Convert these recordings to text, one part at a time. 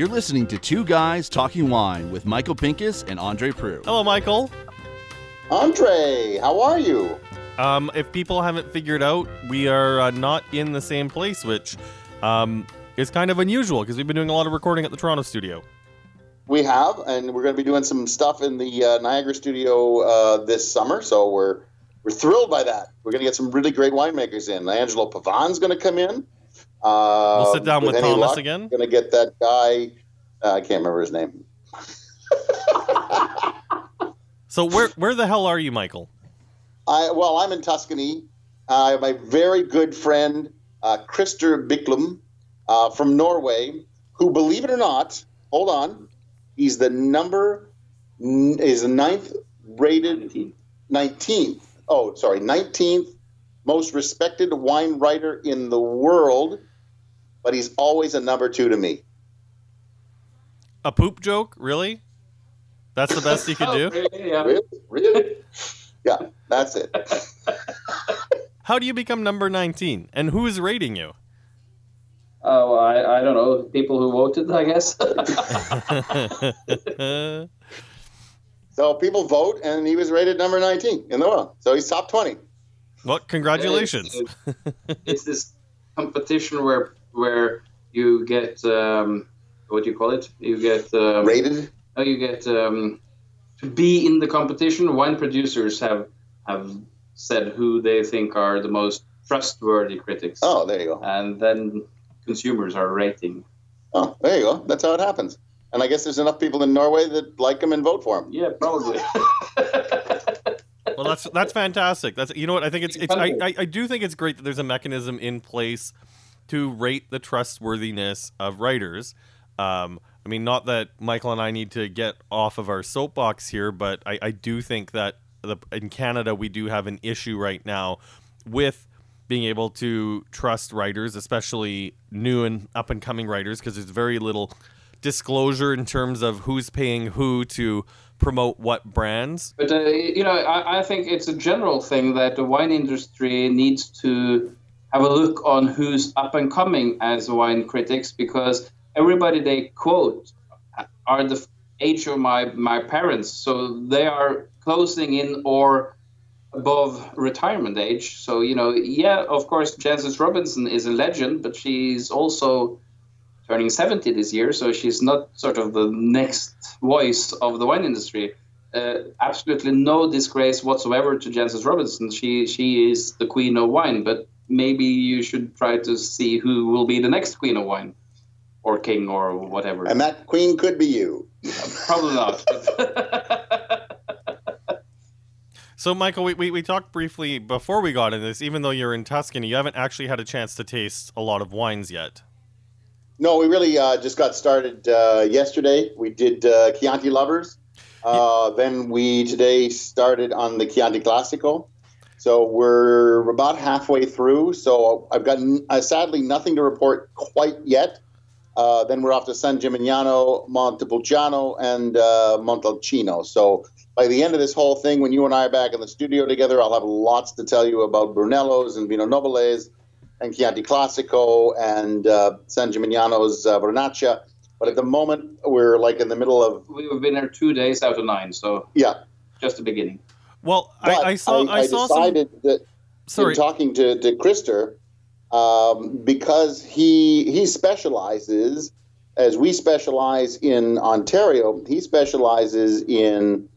You're listening to Two Guys Talking Wine with Michael Pinkus and Andre Proulx. Hello, Michael. Andre, how are you? Um, if people haven't figured out, we are uh, not in the same place, which um, is kind of unusual because we've been doing a lot of recording at the Toronto studio. We have, and we're going to be doing some stuff in the uh, Niagara studio uh, this summer. So we're we're thrilled by that. We're going to get some really great winemakers in. Angelo Pavan's going to come in. Uh, We'll sit down with any Thomas luck, again. Going to get that guy. Uh, I can't remember his name. So where where the hell are you, Michael? I well, I'm in Tuscany. Uh, I have my very good friend uh, Christer Byklum uh, from Norway, who, believe it or not, hold on, he's the number is the ninth rated nineteenth. Oh, sorry, nineteenth most respected wine writer in the world, but he's always a number two to me. A poop joke? Really? That's the best you could do? Oh, yeah. Really, really, yeah, that's it. How do you become number 19? And who is rating you? Oh, I, I don't know. People who voted, I guess. So people vote, and he was rated number nineteen in the world. So he's top twenty. well, congratulations. It's, it's this competition where where you get um, what do you call it? You get um, Rated. oh, you get um, to be in the competition. Wine producers have have said who they think are the most trustworthy critics, Oh, there you go. and then consumers are rating. Oh, there you go. That's how it happens. And I guess there's enough people in Norway that like him and vote for him. Yeah, probably. Well, that's that's fantastic. That's you know what I think it's it's I, I, I do think it's great that there's a mechanism in place to rate the trustworthiness of writers. Um, I mean, not that Michael and I need to get off of our soapbox here, but I, I do think that the, in Canada we do have an issue right now with being able to trust writers, especially new and up and coming writers, because there's very little disclosure in terms of who's paying who to promote what brands. But uh, you know, I, I think it's a general thing that the wine industry needs to have a look on who's up and coming as wine critics because everybody they quote are the age of my my parents, so they are closing in or above retirement age. So you know, yeah, of course, Jancis Robinson is a legend, but she's also turning 70 this year, so she's not sort of the next voice of the wine industry. Uh, absolutely no disgrace whatsoever to Jancis Robinson. She she is the queen of wine, but maybe you should try to see who will be the next queen of wine, or king, or whatever. And that queen could be you. Probably not. So, Michael, we, we, we talked briefly before we got into this. Even though you're in Tuscany, you haven't actually had a chance to taste a lot of wines yet. No, we really uh, just got started uh, yesterday. We did uh, Chianti Lovers. Uh, Then we today started on the Chianti Classico. So we're about halfway through. So I've got uh, sadly nothing to report quite yet. Uh, then we're off to San Gimignano, Montepulciano, and uh, Montalcino. So by the end of this whole thing, when you and I are back in the studio together, I'll have lots to tell you about Brunellos and Vino Nobiles and Chianti Classico and uh, San Gimignano's uh, Vernaccia. But at the moment, we're like in the middle of We've been there two days out of nine, so yeah. just the beginning. Well, I, But I saw I, saw some. decided that Sorry, in talking to to Christer, um, because he he specializes as we specialize in Ontario. He specializes in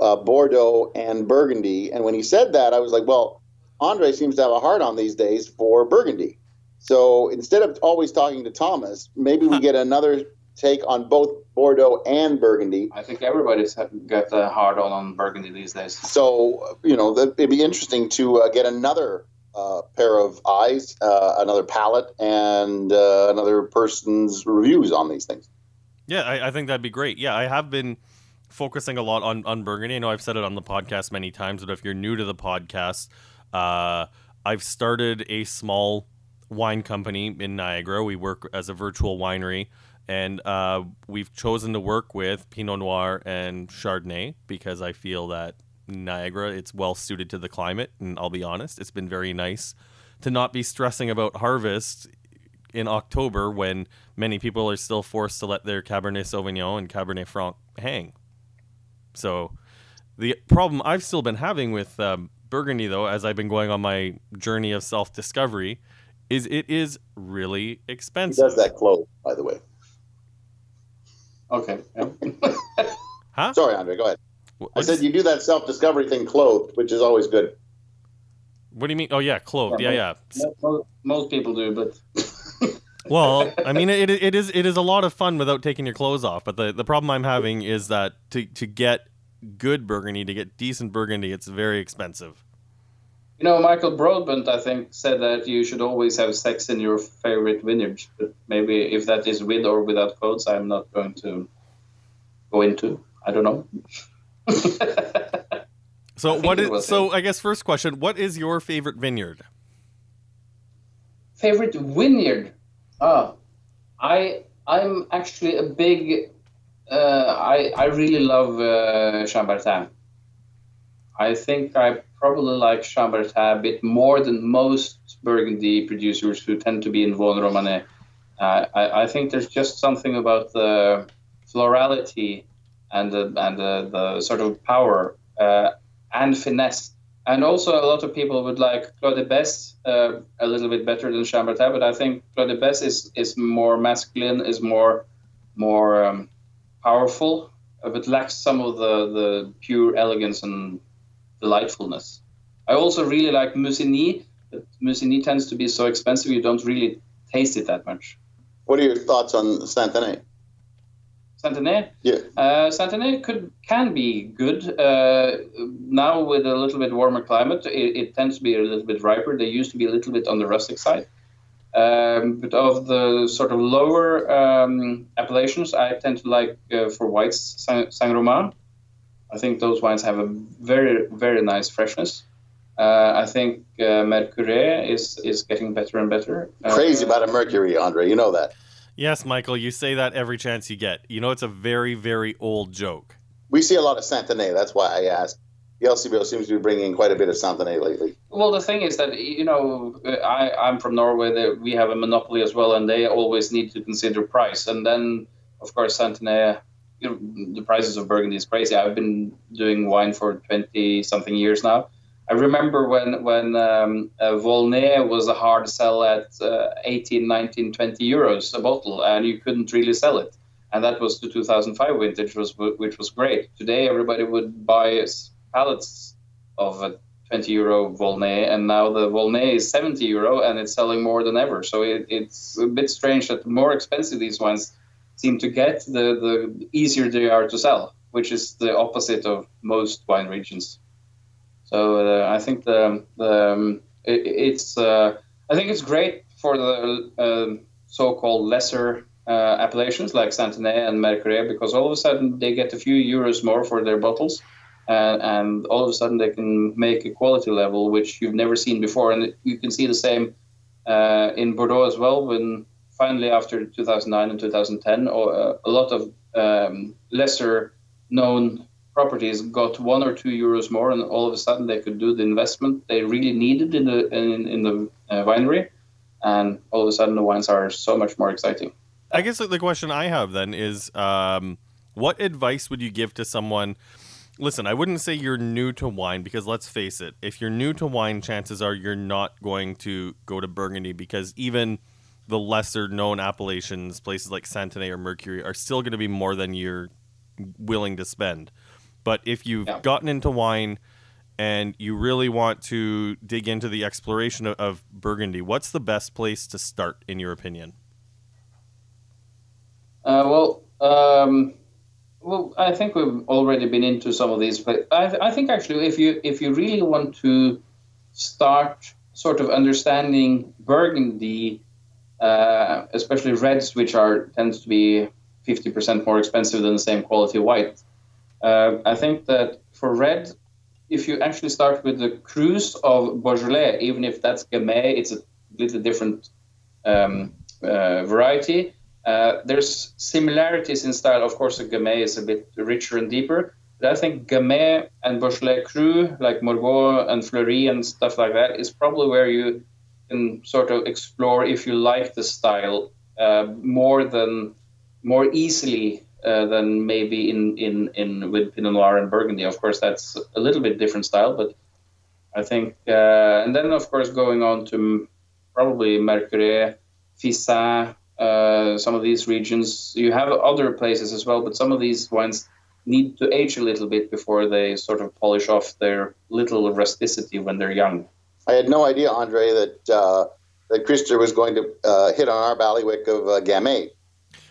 uh, Bordeaux and Burgundy. And when he said that, I was like, well, Andre seems to have a heart on these days for Burgundy. So instead of always talking to Thomas, maybe we get another take on both Bordeaux and Burgundy. I think everybody's got the hard on on Burgundy these days. So you know, that, it'd be interesting to uh, get another uh, pair of eyes, uh, another palate, and uh, another person's reviews on these things. yeah, I, I think that'd be great. Yeah, I have been focusing a lot on on Burgundy. I know I've said it on the podcast many times, but if you're new to the podcast, uh, I've started a small wine company in Niagara. We work as a virtual winery, and uh, we've chosen to work with Pinot Noir and Chardonnay because I feel that Niagara it's well suited to the climate. And I'll be honest, it's been very nice to not be stressing about harvest in October when many people are still forced to let their Cabernet Sauvignon and Cabernet Franc hang. So the problem I've still been having with um, Burgundy, though, as I've been going on my journey of self discovery, is it is really expensive. He does that close, by the way. Okay. huh? Sorry, Andre. Go ahead. I said you do that self discovery thing clothed, which is always good. What do you mean? Oh yeah, clothed. Yeah, yeah. Most, most people do, but. well, I mean, it, it is it is a lot of fun without taking your clothes off. But the, the problem I'm having is that to to get good Burgundy, to get decent Burgundy, it's very expensive. You know, Michael Broadbent, I think, said that you should always have sex in your favorite vineyard. But maybe if that is with or without quotes, I'm not going to go into. I don't know. so what is so? I guess first question: What is your favorite vineyard? Favorite vineyard? Oh, I I'm actually a big. Uh, I really love uh, Chambertin. I think I probably like Chambertin a bit more than most Burgundy producers who tend to be in Vosne Romanée. Uh, I, I, think there's just something about the florality and the, and the, the sort of power uh, and finesse. And also, a lot of people would like Clos de Bèze uh, a little bit better than Chambertin, but I think Clos de Bèze is, is more masculine, is more more um, powerful, but lacks some of the, the pure elegance and delightfulness. I also really like Musigny, but Musigny tends to be so expensive you don't really taste it that much. What are your thoughts on Santenay? Santenay? Yeah. Uh, Santenay could can be good. Uh, now with a little bit warmer climate, it, it, tends to be a little bit riper. They used to be a little bit on the rustic side. Um, but of the sort of lower um, appellations, I tend to like uh, for whites Saint Romain I think those wines have a very very nice freshness. Uh, I think uh, Mercurey is is getting better and better. Uh, Crazy about a Mercury, Andre. You know that. Yes, Michael. You say that every chance you get. You know it's a very very old joke. We see a lot of Santenay. That's why I asked. The LCBO seems to be bringing quite a bit of Santenay lately. Well, the thing is that you know I I'm from Norway. We have a monopoly as well, and they always need to consider price. And then of course Santenay you know, the prices of Burgundy is crazy. I've been doing wine for 20 something years now. I remember when when um, uh, Volnay was a hard sell at uh, 18, 19, 20 euros a bottle, and you couldn't really sell it. And that was the 2005 vintage, was which was great. Today, everybody would buy pallets of a 20 euro Volnay, and now the Volnay is 70 euro, and it's selling more than ever. So it, it's a bit strange that the more expensive these wines seem to get, the, the easier they are to sell, which is the opposite of most wine regions. So uh, I think the, the um, it, it's uh, I think it's great for the uh, so-called lesser uh, appellations like Santenay and Mercurey because all of a sudden they get a few euros more for their bottles. And, and all of a sudden they can make a quality level which you've never seen before, and you can see the same uh, in Bordeaux as well when finally, after 2009 and 2010, uh, a lot of um, lesser known properties got one or two euros more, and all of a sudden they could do the investment they really needed in the in, in the uh, winery, and all of a sudden the wines are so much more exciting. I guess the question I have then is, um, what advice would you give to someone? Listen, I wouldn't say you're new to wine because let's face it, if you're new to wine, chances are you're not going to go to Burgundy because even the lesser known appellations, places like Santenay or Mercurey, are still going to be more than you're willing to spend. But if you've yeah. gotten into wine and you really want to dig into the exploration of, of, Burgundy, what's the best place to start, in your opinion? Uh, well, um, well, I think we've already been into some of these, but I, I think actually, if you if you really want to start sort of understanding Burgundy uh, especially reds, which are tends to be 50% more expensive than the same quality white. Uh, I think that for red, if you actually start with the Crus of Beaujolais, even if that's Gamay, it's a little different um, uh, variety. Uh, there's similarities in style. Of course, the Gamay is a bit richer and deeper. But I think Gamay and Beaujolais Cru, like Morveau and Fleurie and stuff like that, is probably where you can sort of explore if you like the style uh, more than more easily uh, than maybe in, in, in with Pinot Noir and Burgundy. Of course, that's a little bit different style, but I think, uh, and then of course going on to probably Mercurey, Fixin, uh, some of these regions. You have other places as well, but some of these wines need to age a little bit before they sort of polish off their little rusticity when they're young. I had no idea, Andre, that uh, that Christer was going to uh, hit on our ballywick of uh, Gamay.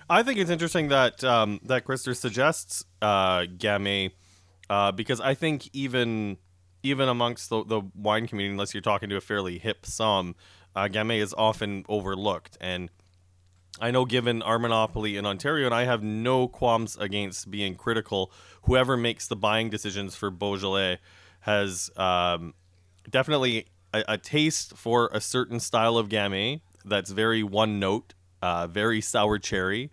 I think it's interesting that um, that Christer suggests uh, Gamay uh, because I think even even amongst the, the wine community, unless you're talking to a fairly hip som, uh, Gamay is often overlooked. And I know, given our monopoly in Ontario, and I have no qualms against being critical. Whoever makes the buying decisions for Beaujolais has um, definitely a, a, taste for a certain style of Gamay that's very one note, uh, very sour cherry.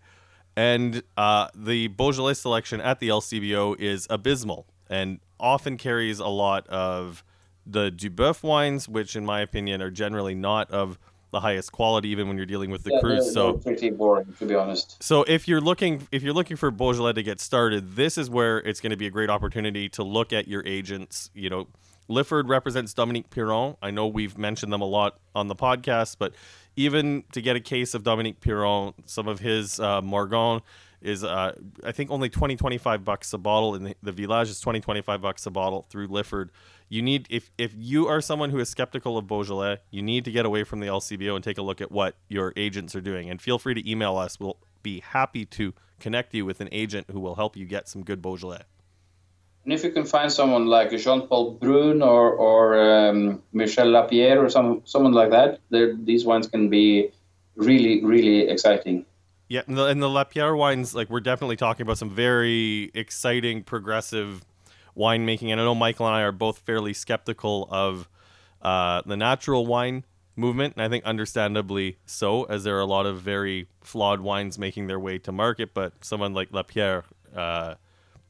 And uh, the Beaujolais selection at the LCBO is abysmal and often carries a lot of the Duboeuf wines, which, in my opinion, are generally not of the highest quality, even when you're dealing with the yeah, crus. So pretty boring, to be honest. So if you're looking if you're looking for Beaujolais to get started, this is where it's going to be a great opportunity to look at your agents. You know, Lifford represents Dominique Piron. I know we've mentioned them a lot on the podcast, but even to get a case of Dominique Piron, some of his uh, Morgon is uh, I think only 20 25 bucks a bottle and the, the village is 20 25 bucks a bottle through Lifford. You need if if you are someone who is skeptical of Beaujolais, you need to get away from the LCBO and take a look at what your agents are doing and feel free to email us. We'll be happy to connect you with an agent who will help you get some good Beaujolais. And if you can find someone like Jean-Paul Brun or or um, Michel Lapierre or some someone like that, these wines can be really really exciting. Yeah, and the, and the Lapierre wines, like we're definitely talking about some very exciting, progressive winemaking. And I know Michael and I are both fairly skeptical of uh, the natural wine movement, and I think understandably so, as there are a lot of very flawed wines making their way to market. But someone like Lapierre uh,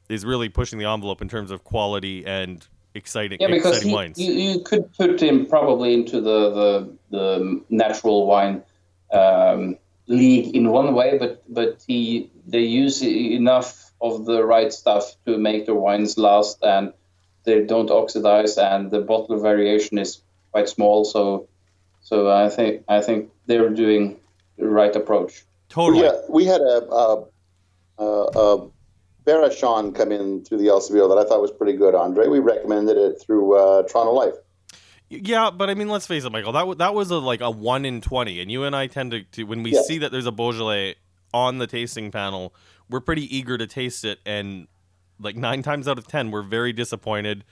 is really pushing the envelope in terms of quality and exciting, yeah, because exciting he, wines. You, you could put him probably into the the, the natural wine. Um, league in one way, but but he they use enough of the right stuff to make the wines last, and they don't oxidize, and the bottle variation is quite small. So so I think I think they're doing the right approach. Totally. Yeah, we had a. a, a, a Barachon come in through the LCBO that I thought was pretty good, Andre. We recommended it through uh, Toronto Life. Yeah, but I mean, let's face it, Michael. That w- that was a, like a one in twenty, and you and I tend to, to when we yes. see that there's a Beaujolais on the tasting panel, we're pretty eager to taste it, and like nine times out of ten, we're very disappointed,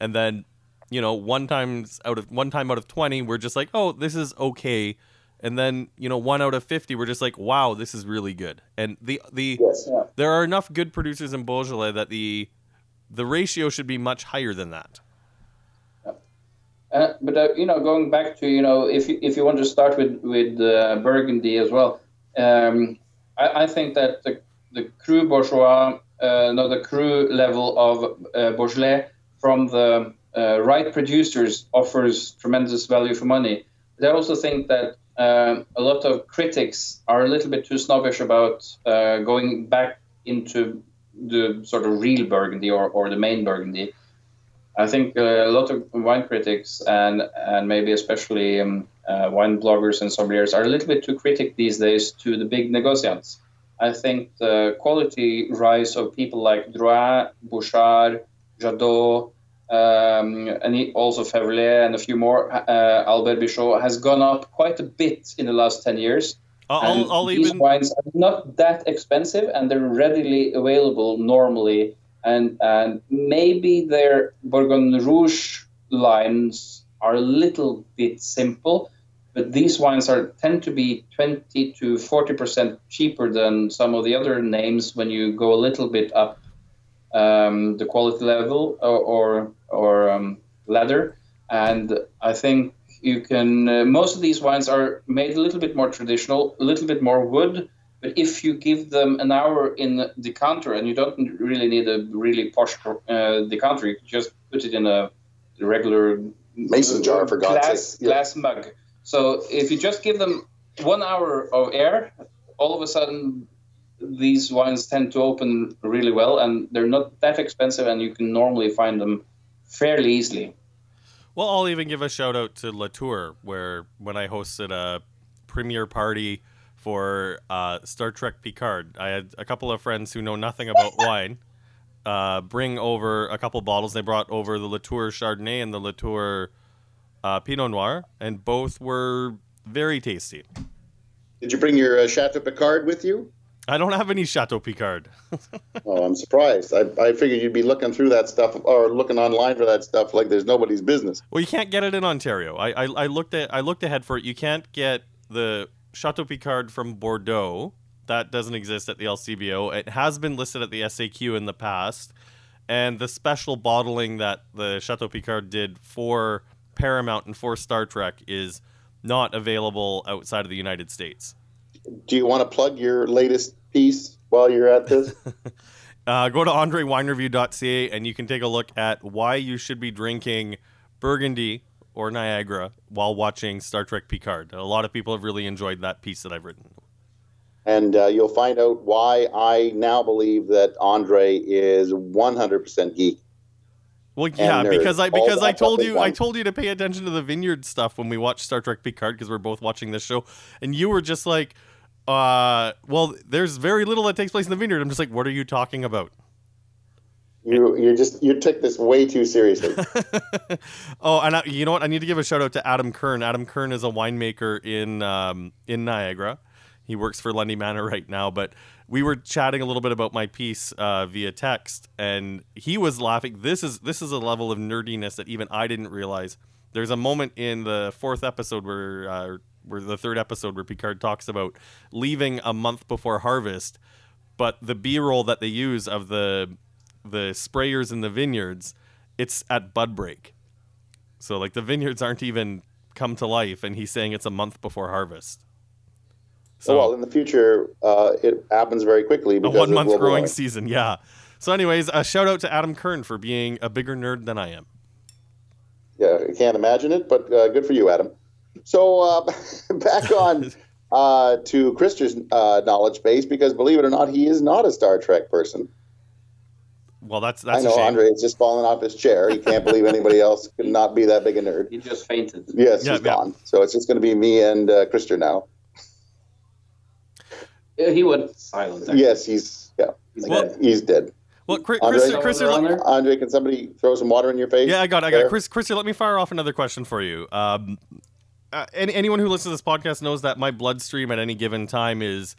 and then you know one times out of one time out of twenty, we're just like, oh, this is okay, and then you know one out of fifty, we're just like, wow, this is really good, and the the yes, yeah. there are enough good producers in Beaujolais that the the ratio should be much higher than that. Uh, but uh, you know, going back to you know, if you, if you want to start with with uh, Burgundy as well, um, I, I, think that the the cru bourgeois, uh, the cru level of uh, Beaujolais from the uh, right producers offers tremendous value for money. But I also think that um, a lot of critics are a little bit too snobbish about going back into the sort of real Burgundy or, or the main Burgundy. I think uh, a lot of wine critics and and maybe especially um, uh, wine bloggers and sommeliers are a little bit too critic these days to the big negociants. I think the quality rise of people like Drouhin, Bouchard, Jadot, um, and also Faiveley and a few more, uh, Albert Bichot, has gone up quite a bit in the last 10 years. I'll, I'll these even... wines are not that expensive and they're readily available normally and and maybe their Bourgogne Rouge lines are a little bit simple, but these wines are tend to be 20 to 40 percent cheaper than some of the other names when you go a little bit up um, the quality level or or, or um, ladder. And I think you can. Uh, most of these wines are made a little bit more traditional, a little bit more wood, but if you give them an hour in the decanter, and you don't really need a really posh uh, decanter, you just put it in a regular mason jar for God's glass, sake. Yeah. glass mug. So if you just give them one hour of air, all of a sudden these wines tend to open really well, and they're not that expensive, and you can normally find them fairly easily. Well, I'll even give a shout out to Latour, where when I hosted a premiere party for uh, Star Trek Picard, I had a couple of friends who know nothing about wine uh, bring over a couple bottles. They brought over the Latour Chardonnay and the Latour uh, Pinot Noir, and both were very tasty. Did you bring your uh, Chateau Picard with you? I don't have any Chateau Picard. oh, I'm surprised. I, I figured you'd be looking through that stuff or looking online for that stuff like there's nobody's business. Well, you can't get it in Ontario. I, I, I looked at I looked ahead for it. You can't get the Chateau Picard from Bordeaux. That doesn't exist at the LCBO. It has been listed at the SAQ in the past, and the special bottling that the Chateau Picard did for Paramount and for Star Trek is not available outside of the United States do you want to plug your latest piece while you're at this? uh, go to andrewinereview.ca and you can take a look at why you should be drinking Burgundy or Niagara while watching Star Trek Picard. A lot of people have really enjoyed that piece that I've written. And uh, you'll find out why I now believe that Andre is 100% geek. Well, yeah, because I because I told you I told you to pay attention to the vineyard stuff when we watched Star Trek Picard because we're both watching this show, and you were just like, uh, well, there's very little that takes place in the vineyard. I'm just like, what are you talking about? You you just you took this way too seriously. oh, and I, you know what? I need to give a shout out to Adam Kern. Adam Kern is a winemaker in um, in Niagara. He works for Lundy Manor right now, but we were chatting a little bit about my piece uh, via text, and he was laughing. This is this is a level of nerdiness that even I didn't realize. There's a moment in the fourth episode where uh, where the third episode where Picard talks about leaving a month before harvest, but the B-roll that they use of the the sprayers in the vineyards, it's at bud break. So like the vineyards aren't even come to life, and he's saying it's a month before harvest. So, well, in the future, uh, it happens very quickly. A one month growing warming. season, yeah. So, anyways, a shout out to Adam Kern for being a bigger nerd than I am. Yeah, I can't imagine it, but uh, good for you, Adam. So uh, back on uh, to Christer's uh, knowledge base, because believe it or not, he is not a Star Trek person. Well, that's that's. I know Andre is just falling off his chair. He can't believe anybody else could not be that big a nerd. He just fainted. Yes, yeah, he's yeah. gone. So it's just going to be me and uh, Christer now. He would silence. Actually. Yes, he's yeah. He's, well, dead. he's dead. Well, Chris, Andre, Chris, Andre, can somebody throw some water in your face? Yeah, I got, it, I got. It. Chris, Chris, let me fire off another question for you. Um, uh, any, anyone who listens to this podcast knows that my bloodstream at any given time is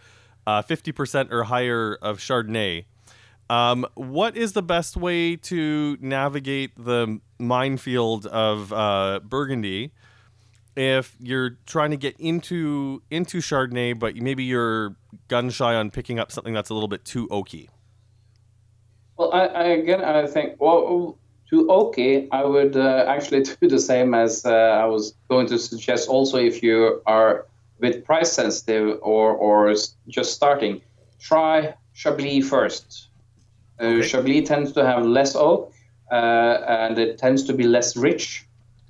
uh, fifty uh, percent or higher of Chardonnay. Um, what is the best way to navigate the minefield of uh, Burgundy if you're trying to get into into Chardonnay, but maybe you're gun shy on picking up something that's a little bit too oaky? Well, I, I again, I think well to oaky, I would uh, actually do the same as uh, I was going to suggest. Also, if you are a bit price sensitive or or just starting, try Chablis first. Uh, okay. Chablis tends to have less oak, uh, and it tends to be less rich,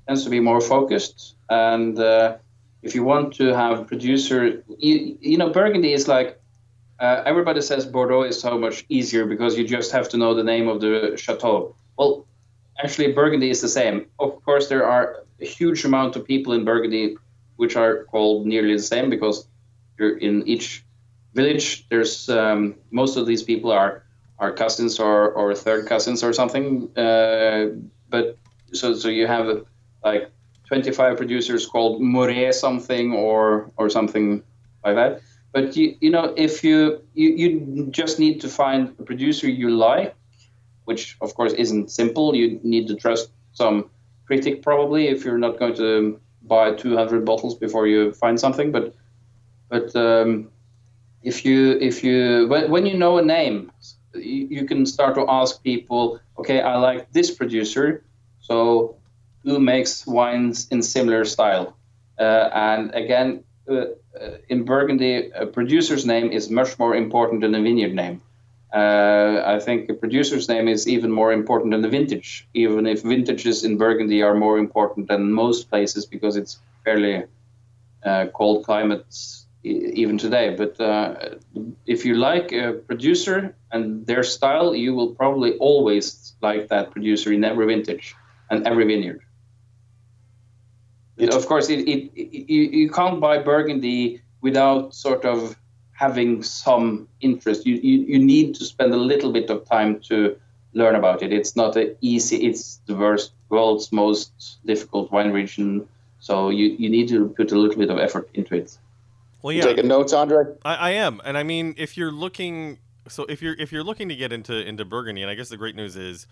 tends to be more focused. And uh, if you want to have producer, you, you know, Burgundy is like uh, everybody says Bordeaux is so much easier because you just have to know the name of the chateau. Well, actually, Burgundy is the same. Of course, there are a huge amount of people in Burgundy which are called nearly the same because in each village. There's um, most of these people are are cousins or, or third cousins or something. Uh, but so so you have like 25 producers called Moret something or or something like that. But you, you know, if you, you you just need to find a producer you like, which of course isn't simple. You need to trust some critic probably if you're not going to buy 200 bottles before you find something. But but um, if you if you when, when you know a name, you, you can start to ask people. Okay, I like this producer, so who makes wines in similar style? Uh, and again, uh, uh, in Burgundy, a producer's name is much more important than a vineyard name. Uh, I think a producer's name is even more important than the vintage, even if vintages in Burgundy are more important than most places because it's fairly uh, cold climates even today. But uh, if you like a producer and their style, you will probably always like that producer in every vintage and every vineyard. It, of course, it, it, it, you, you can't buy Burgundy without sort of having some interest. You, you, you need to spend a little bit of time to learn about it. It's not a easy. It's the worst, world's most difficult wine region. So you, you need to put a little bit of effort into it. Well, yeah. taking notes, Andre? I, I am, and I mean, if you're looking, so if you're if you're looking to get into into Burgundy, and I guess the great news is,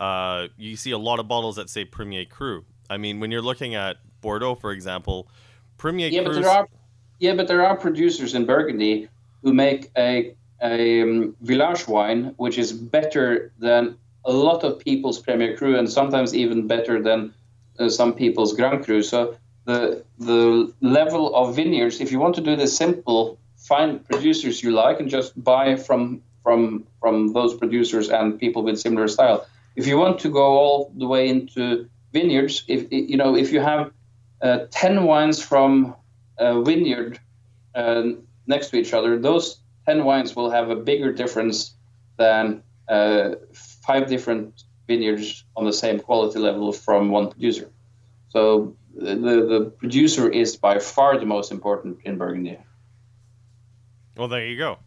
uh, you see a lot of bottles that say Premier Cru. I mean, when you're looking at Bordeaux, for example, Premier yeah, Cru. But there are, yeah, but there are producers in Burgundy who make a a um, village wine which is better than a lot of people's Premier Cru and sometimes even better than uh, some people's Grand Cru. So the the level of vineyards, if you want to do this simple, find producers you like and just buy from from from those producers and people with similar style. If you want to go all the way into vineyards, if you know if you have uh, ten wines from a vineyard uh, next to each other, those ten wines will have a bigger difference than uh, five different vineyards on the same quality level from one producer. So the, the producer is by far the most important in Burgundy. Well, there you go.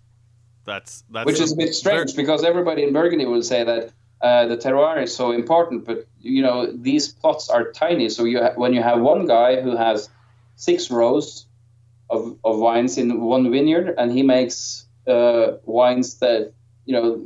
That's that's which is a bit strange very... because everybody in Burgundy will say that uh, the terroir is so important, but you know these plots are tiny. So you ha- when you have one guy who has six rows of, of wines in one vineyard, and he makes uh, wines that you know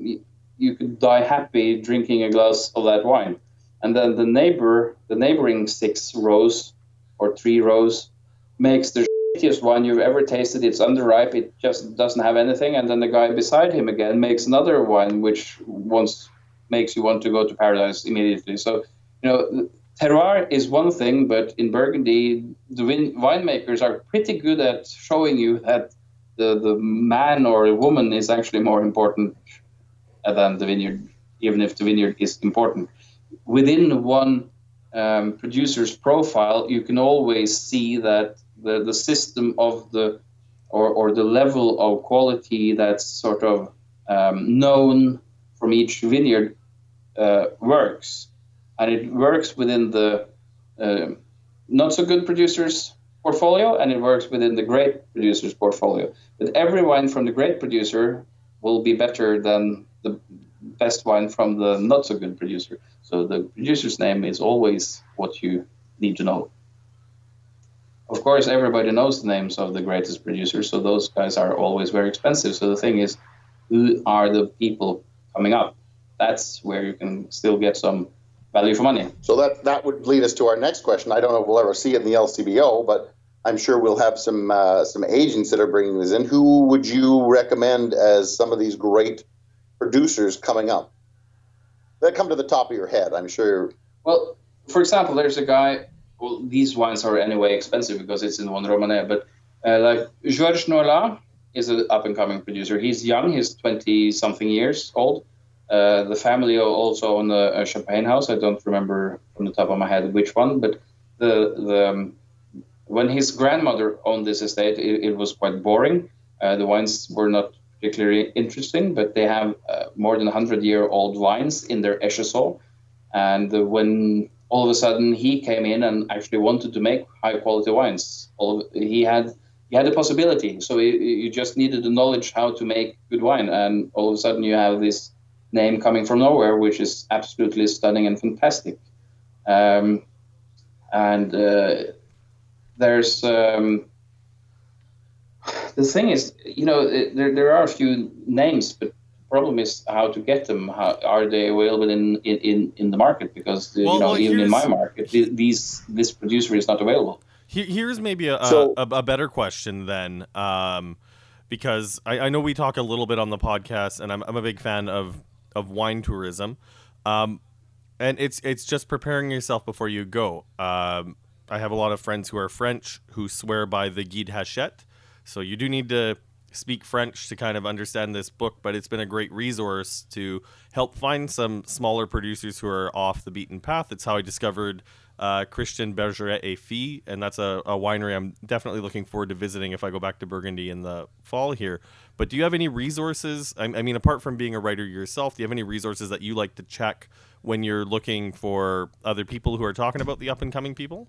you could die happy drinking a glass of that wine and then the neighbor, the neighboring six rows or three rows, makes the shittiest wine you've ever tasted. It's underripe. It just doesn't have anything. And then the guy beside him again makes another wine, which once makes you want to go to paradise immediately. So, you know, terroir is one thing, but in Burgundy, the wine- winemakers are pretty good at showing you that the, the man or the woman is actually more important than the vineyard, even if the vineyard is important within one um, producer's profile, you can always see that the, the system of the or, or the level of quality that's sort of um, known from each vineyard uh, works. And it works within the uh, not so good producer's portfolio and it works within the great producer's portfolio. But every wine from the great producer will be better than the best wine from the not so good producer. So the producer's name is always what you need to know. Of course, everybody knows the names of the greatest producers, so those guys are always very expensive. So the thing is, who are the people coming up? That's where you can still get some value for money. So that that would lead us to our next question. I don't know if we'll ever see it in the LCBO, but I'm sure we'll have some uh, some agents that are bringing this in. Who would you recommend as some of these great producers coming up? that come to the top of your head. I'm sure. Well, for example, there's a guy. Well, these wines are anyway expensive because it's in Vosne Romanée, but uh, like Georges Noëllat is an up and coming producer. He's young. He's 20 something years old. Uh, the family also own a, a, champagne house. I don't remember from the top of my head which one, but the the um, when his grandmother owned this estate, it, it was quite boring. Uh, the wines were not particularly interesting, but they have uh, more than 100 year old wines in their Echezeaux. And when all of a sudden he came in and actually wanted to make high quality wines, all, he had he had a possibility. So you just needed the knowledge how to make good wine, and all of a sudden you have this name coming from nowhere, which is absolutely stunning and fantastic. Um, and uh, there's um, the thing is, you know, there, there are a few names, but the problem is how to get them. How, are they available in, in, in the market? Because well, you know, well, even in my market, these this producer is not available. Here's maybe a, so, a, a, better question then, um, because I, I, know we talk a little bit on the podcast, and I'm, I'm a big fan of of wine tourism, um, and it's it's just preparing yourself before you go. Um, I have a lot of friends who are French who swear by the guide Hachette, so you do need to speak French to kind of understand this book, but it's been a great resource to help find some smaller producers who are off the beaten path. It's how I discovered uh, Christian Bergeret et Fils, and that's a, a, winery I'm definitely looking forward to visiting if I go back to Burgundy in the fall here. But do you have any resources? I, I mean, apart from being a writer yourself, do you have any resources that you like to check when you're looking for other people who are talking about the up and coming people?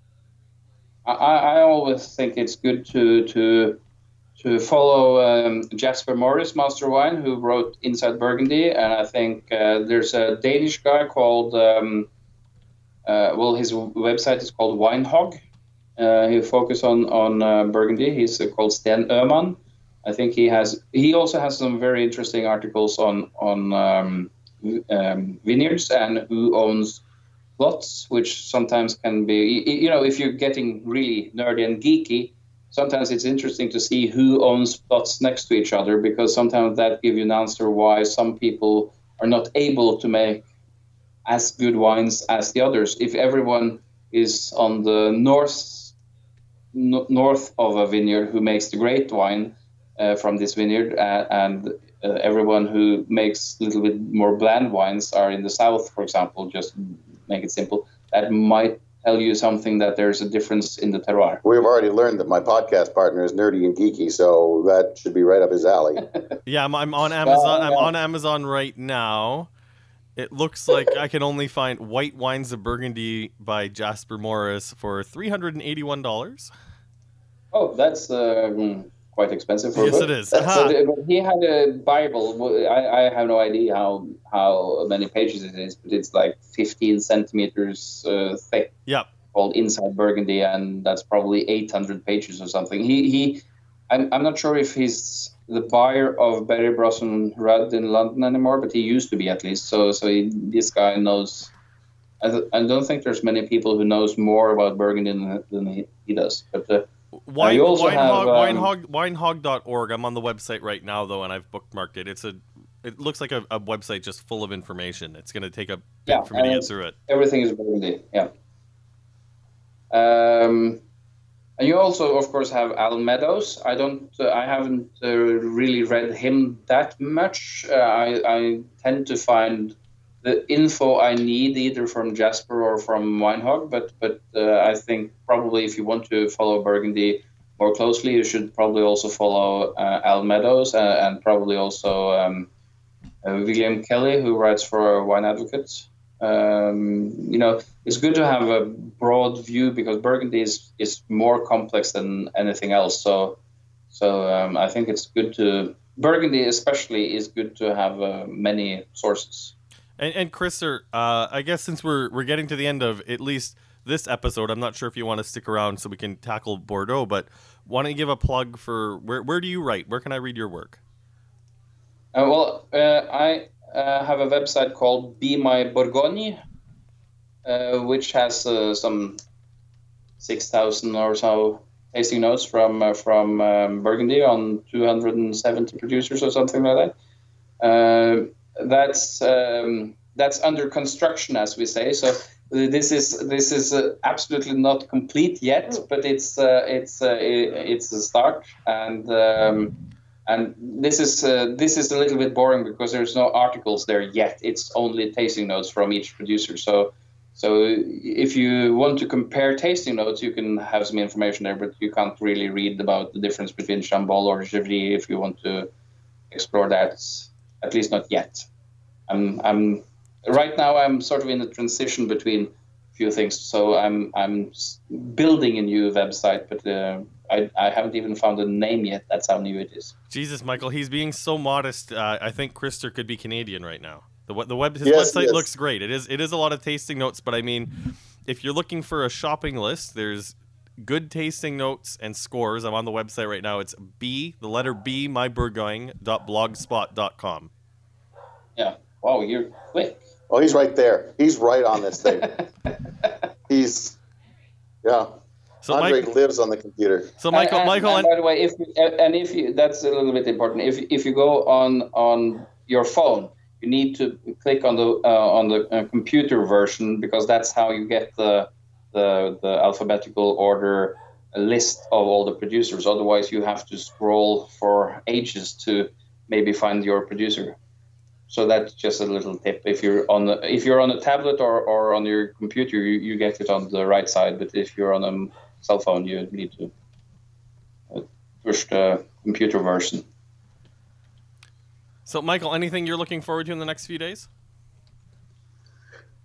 I, I always think it's good to to to follow um, Jasper Morris, Master Wine, who wrote Inside Burgundy, and I think uh, there's a Danish guy called um, well, his website is called Winehog. Uh, he focuses on on uh, Burgundy. He's uh, called Sten Öhman. I think he has. He also has some very interesting articles on on um, um, vineyards and who owns plots, which sometimes can be. You know, if you're getting really nerdy and geeky, sometimes it's interesting to see who owns plots next to each other because sometimes that gives you an answer why some people are not able to make as good wines as the others. If everyone is on the north n- north of a vineyard who makes the great wine uh, from this vineyard, uh, and uh, everyone who makes a little bit more bland wines are in the south, for example, just make it simple, that might tell you something that there's a difference in the terroir. We've already learned that my podcast partner is nerdy and geeky, so that should be right up his alley. yeah, I'm, I'm on Amazon. I'm on Amazon right now. It looks like I can only find White Wines of Burgundy by Jasper Morris for three hundred and eighty-one dollars. Oh, that's uh, quite expensive. For yes, it is. Uh-huh. He had a Bible. I, I have no idea how how many pages it is, but it's like fifteen centimeters uh, thick. Yep. Called Inside Burgundy, and that's probably eight hundred pages or something. He he. I'm, I'm not sure if he's the buyer of Berry Bros and Rudd in London anymore, but he used to be at least. So, so he, this guy knows. I, th- I, don't think there's many people who knows more about Burgundy than, than he, he, does. But uh, Wine, uh, Winehog, have, um, Winehog, winehog.org. I'm on the website right now though, and I've bookmarked it. It's a it looks like a, a website just full of information. It's going to take a bit yeah, for me to get through it. Everything is Burgundy. Yeah. Um, and you also, of course, have Al Meadows. I don't, uh, I haven't uh, really read him that much. Uh, I, I tend to find the info I need either from Jasper or from Winehog. But but uh, I think probably if you want to follow Burgundy more closely, you should probably also follow uh, Al Meadows uh, and probably also um, William Kelley, who writes for Wine Advocate. Um, you know, it's good to have a broad view because Burgundy is, is more complex than anything else. So, so um, I think it's good to Burgundy, especially, is good to have uh, many sources. And, and Christer, uh, I guess since we're we're getting to the end of at least this episode, I'm not sure if you want to stick around so we can tackle Bordeaux, but why don't you give a plug for where where do you write? Where can I read your work? Uh, well, uh, I uh, have a website called Be My Bourgogne, uh, which has uh, some 6,000 or so tasting notes from uh, from um, Burgundy on 270 producers or something like that. Uh, that's um, that's under construction, as we say. So this is this is uh, absolutely not complete yet, but it's it's it's a start and. Um, and this is uh, this is a little bit boring because there's no articles there yet. It's only tasting notes from each producer. So so if you want to compare tasting notes, you can have some information there, but you can't really read about the difference between Chambolle or Gevrey if you want to explore that. At least not yet. I'm I'm right now I'm sort of in a transition between few things. So I'm I'm building a new website, but. Uh, I, I haven't even found a name yet. That's how new it is. Jesus, Michael, he's being so modest. Uh, I think Christer could be Canadian right now. The the web his yes, website yes. looks great. It is it is a lot of tasting notes, but I mean, if you're looking for a shopping list, there's good tasting notes and scores. I'm on the website right now. It's B, the letter B, mybourgogne.blogspot.com. Yeah. Wow, you're quick. Oh, he's right there. He's right on this thing. he's, yeah. So Andre Mike, lives on the computer. So Michael, and, Michael, and, and by the way, if and if you, that's a little bit important. If if you go on on your phone, you need to click on the uh, on the uh, computer version because that's how you get the the the alphabetical order list of all the producers. Otherwise, you have to scroll for ages to maybe find your producer. So that's just a little tip. If you're on the, if you're on a tablet or, or on your computer, you, you get it on the right side. But if you're on a cell phone, you need to uh, push the computer version. So, Michael, anything you're looking forward to in the next few days?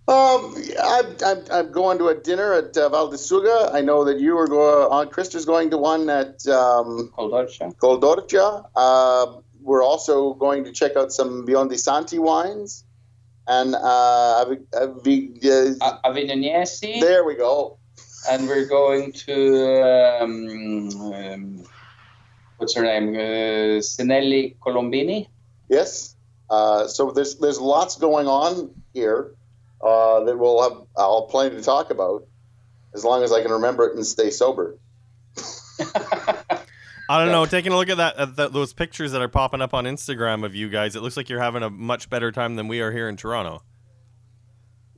Um, I'm, I'm, I'm going to a dinner at uh, Val di Suga. I know that you are going. Aunt Christer's going to one at um, Col d'Orcia. Coldorcia. Uh, we're also going to check out some Biondi Santi wines, and uh, Avi, Avi, uh, there we go. and we're going to um, um, what's her name? Uh, Cinelli Colombini. Yes. Uh, so there's there's lots going on here uh, that we'll have. I'll plan to talk about as long as I can remember it and stay sober. I don't know. Taking a look at that, at that, those pictures that are popping up on Instagram of you guys, it looks like you're having a much better time than we are here in Toronto.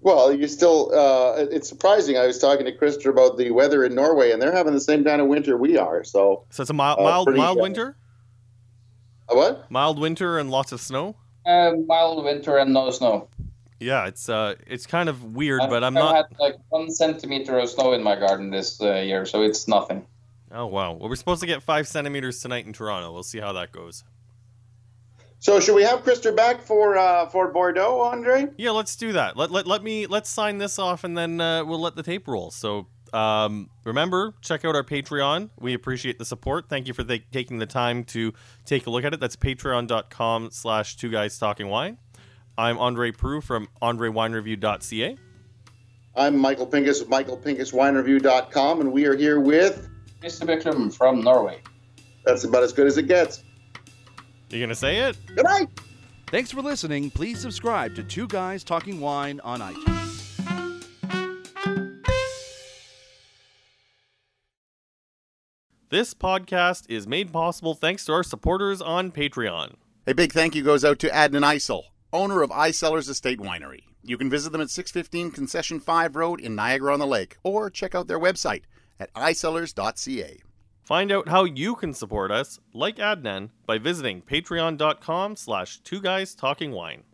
Well, you still. Uh, it's surprising. I was talking to Christer about the weather in Norway, and they're having the same kind of winter we are. So So it's a mild, Uh, mild, pretty, mild uh, winter, uh, what? mild winter, and lots of snow. Uh, mild winter and no snow. Yeah, it's uh, it's kind of weird, I've- but I'm I've not. had like one centimeter of snow in my garden this uh, year, so it's nothing. Oh wow. Well, we're supposed to get five centimeters tonight in Toronto. We'll see how that goes. So should we have Christer back for uh, for Bordeaux, Andre? Yeah, let's do that. Let let, let me let's sign this off, and then uh, we'll let the tape roll. So. Um, remember, check out our Patreon. We appreciate the support. Thank you for taking the time to take a look at it. That's patreon.com slash two guys talking wine. I'm Andre Proulx from AndreWineReview.ca. I'm Michael Pinkus with MichaelPinkusWineReview.com, and we are here with. Mr. Byklum from Norway. That's about as good as it gets. You gonna say it? Good night. Thanks for listening. Please subscribe to Two Guys Talking Wine on iTunes. This podcast is made possible thanks to our supporters on Patreon. A big thank you goes out to Adnan Isel, owner of iCellars Estate Winery. You can visit them at 615 Concession 5 Road in Niagara on the Lake, or check out their website at icellars.ca. Find out how you can support us, like Adnan, by visiting patreon.com slash two guys talking wine.